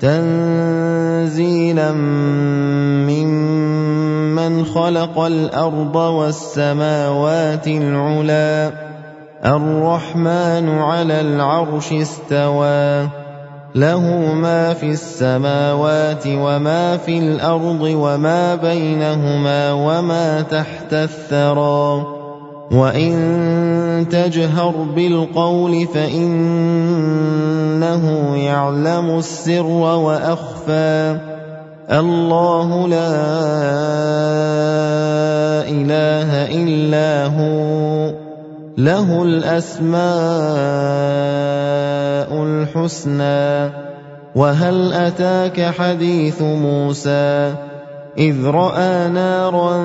تنزيلا ممن خلق الأرض والسماوات العلى الرحمن على العرش استوى. له ما في السماوات وما في الأرض وما بينهما وما تحت الثرى. وإن تجهر بالقول فانه يعلم السر وأخفى. الله لا إله إلا هو. له الأسماء الحسنى. وهل أتاك حديث موسى؟ إذ رأى نارا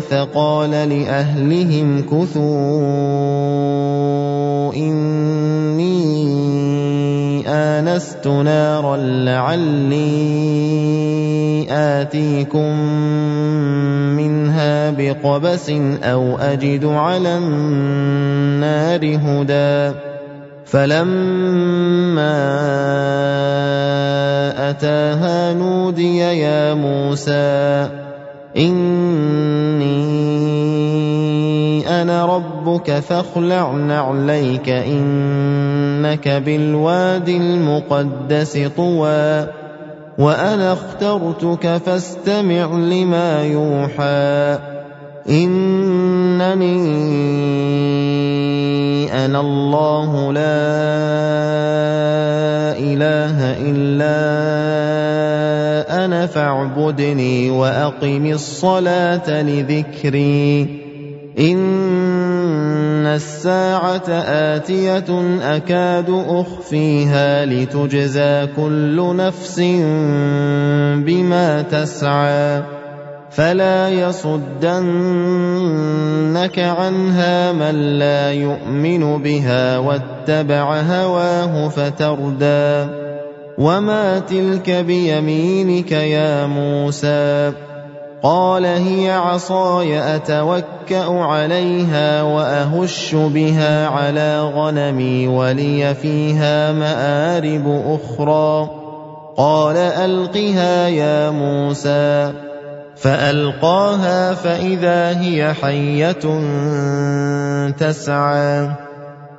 فقال لأهلهم كثوا إني آنست نارا لعلي آتيكم منها بقبس أو أجد على النار هدى. فلما أتاها نودي يا موسى اني أنا ربك فاخلع نعليك انك بالواد المقدس طوى وأنا اخترتك فاستمع لما يوحى انني أنا الله لا اله الا أنا فاعبدني وأقم الصلاة لذكري. إن الساعة آتية أكاد أخفيها لتجزى كل نفس بما تسعى. فلا يصدنك عنها من لا يؤمن بها واتبع هواه فتردى. وما تلك بيمينك يا موسى قال هي عصاي اتوكا عليها واهش بها على غنمي ولي فيها مارب أخرى قال القها يا موسى فالقاها فاذا هي حيه تسعى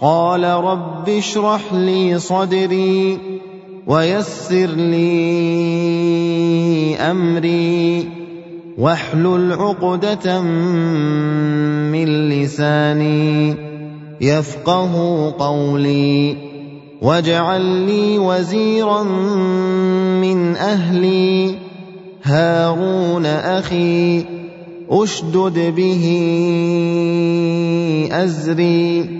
قال رب اشرح لي صدري ويسر لي أمري واحلل عقدة من لساني يفقه قولي واجعل لي وزيرا من أهلي هارون أخي أشدد به أزري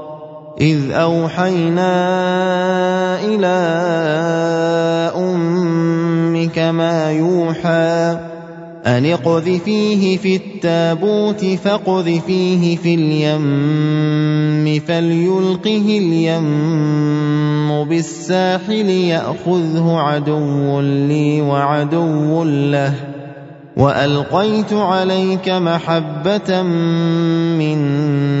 إذ أوحينا إلى أمك ما يوحى أن اقذفيه في التابوت فاقذفيه في اليم فليلقه اليم بالساحل يأخذه عدو لي وعدو له وألقيت عليك محبة مني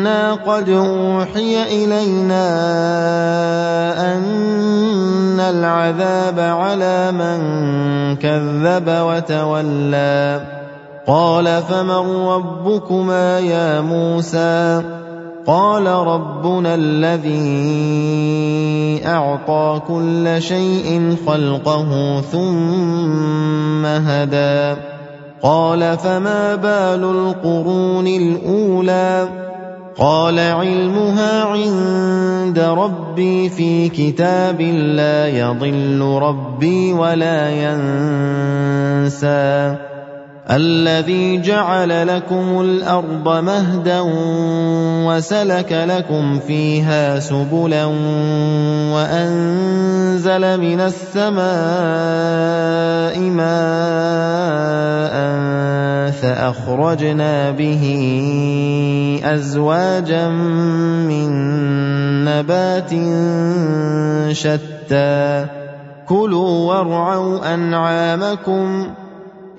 أنا قد اوحي الينا ان العذاب على من كذب وتولى قال فمن ربكما يا موسى قال ربنا الذي اعطى كل شيء خلقه ثم هدى قال فما بال القرون الاولى قال علمها عند ربي في كتاب لا يضل ربي ولا ينسى. الذي جعل لكم الأرض مهدا وسلك لكم فيها سبلا وأنزل من السماء ماء فأخرجنا به أزواجا من نبات شتى. كلوا وارعوا أنعامكم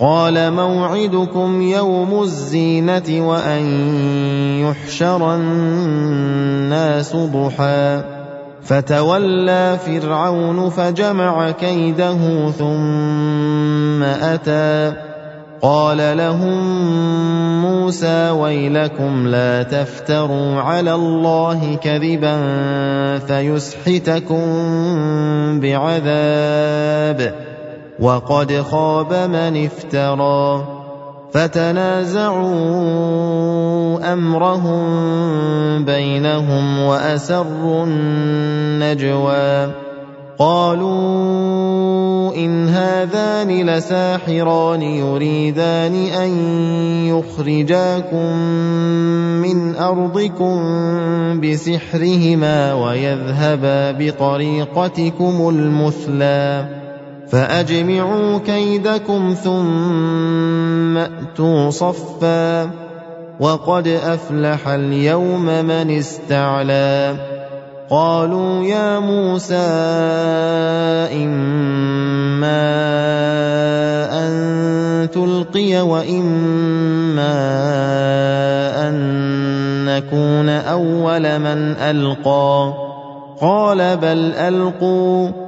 قال موعدكم يوم الزينة وأن يحشر الناس ضحى. فتولى فرعون فجمع كيده ثم أتى. قال لهم موسى ويلكم لا تفتروا على الله كذبا فيسحتكم بعذاب. وقد خاب من افترى فتنازعوا أمرهم بينهم وأسروا النجوى قالوا إن هذان لساحران يريدان أن يخرجاكم من أرضكم بسحرهما ويذهبا بطريقتكم المثلى فأجمعوا كيدكم ثم أتوا صفا وقد أفلح اليوم من استعلى قالوا يا موسى إما أن تلقي وإما أن نكون أول من ألقى قال بل ألقوا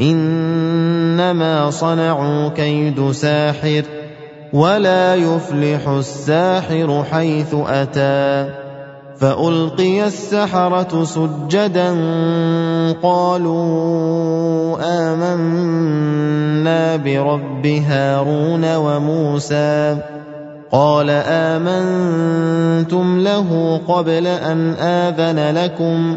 إنما صنعوا كيد ساحر ولا يفلح الساحر حيث أتى فألقي السحرة سجدا قالوا آمنا برب هارون وموسى قال آمنتم له قبل أن آذن لكم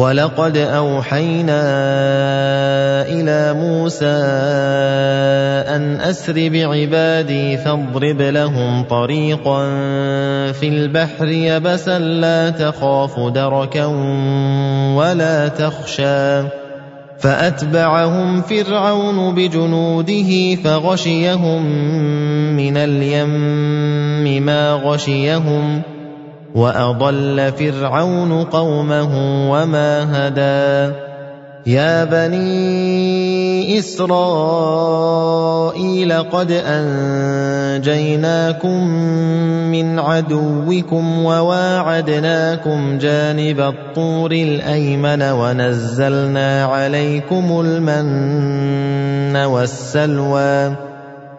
ولقد أوحينا إلى موسى أن أسر بعبادي فاضرب لهم طريقا في البحر يبسا لا تخاف دركا ولا تخشى. فأتبعهم فرعون بجنوده فغشيهم من اليم ما غشيهم واضل فرعون قومه وما هدى يا بني اسرائيل قد انجيناكم من عدوكم وواعدناكم جانب الطور الايمن ونزلنا عليكم المن والسلوى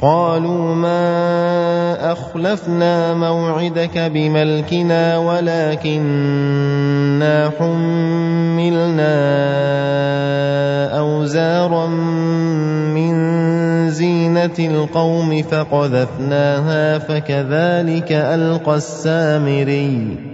قالوا ما أخلفنا موعدك بملكنا ولكننا حملنا أوزارا من زينة القوم فقذفناها فكذلك ألقى السامري.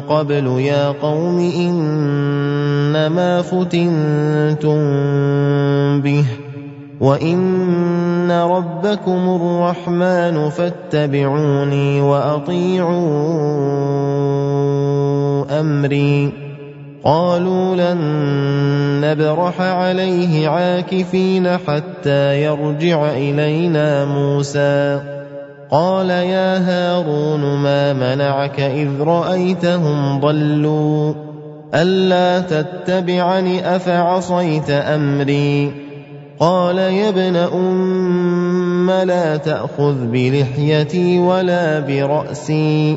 قبل يا قوم إنما فتنتم به وإن ربكم الرحمن فاتبعوني وأطيعوا أمري. قالوا لن نبرح عليه عاكفين حتى يرجع إلينا موسى. قال يا هارون ما منعك إذ رأيتهم ضلوا ألا تتبعني أفعصيت أمري قال يا ابن أم لا تأخذ بلحيتي ولا برأسي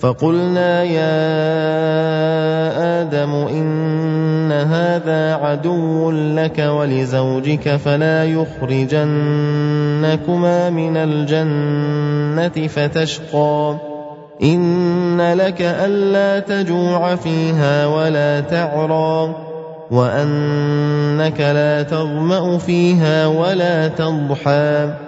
فقلنا يا آدم إن هذا عدو لك ولزوجك فلا يخرجنكما من الجنة فتشقى. إن لك ألا تجوع فيها ولا تعرى وأنك لا تظمأ فيها ولا تضحى.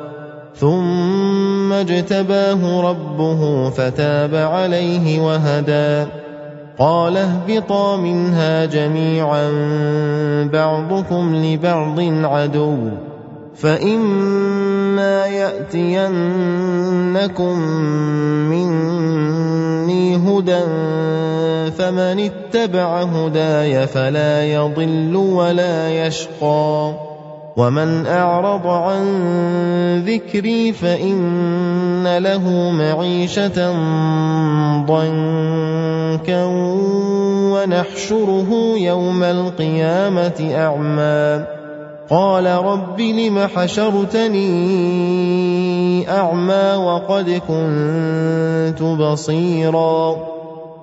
ثم اجتباه ربه فتاب عليه وهدى. قال اهبطا منها جميعا بعضكم لبعض عدو. فإما يأتينكم مني هدى فمن اتبع هداي فلا يضل ولا يشقى. ومن أعرض عن ذكري فإن له معيشة ضنكا ونحشره يوم القيامة أعمى قال رب لم حشرتني اعمى وقد كنت بصيرا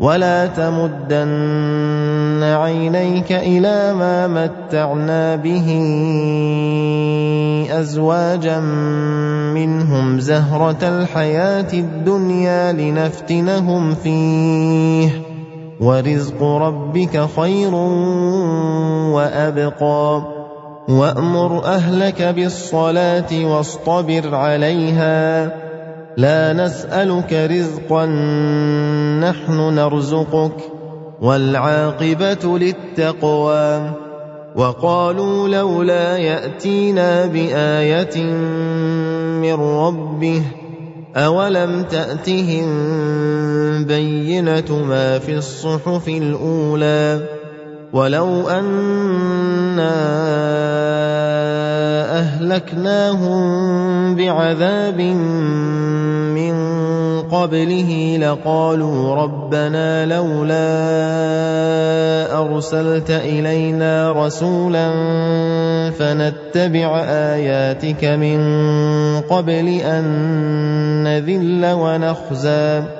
ولا تمدن عينيك إلى ما متعنا به أزواجا منهم زهرة الحياة الدنيا لنفتنهم فيه ورزق ربك خير وأبقى وأمر أهلك بالصلاة واصطبر عليها لا نسألك رزقا نحن نرزقك والعاقبة للتقوى. وقالوا لولا يأتينا بآية من ربه أولم تأتهم بينة ما في الصحف الأولى؟ ولو أنا أهلكناهم بعذاب من قبله لقالوا ربنا لولا أرسلت إلينا رسولا فنتبع آياتك من قبل أن نذل ونخزى.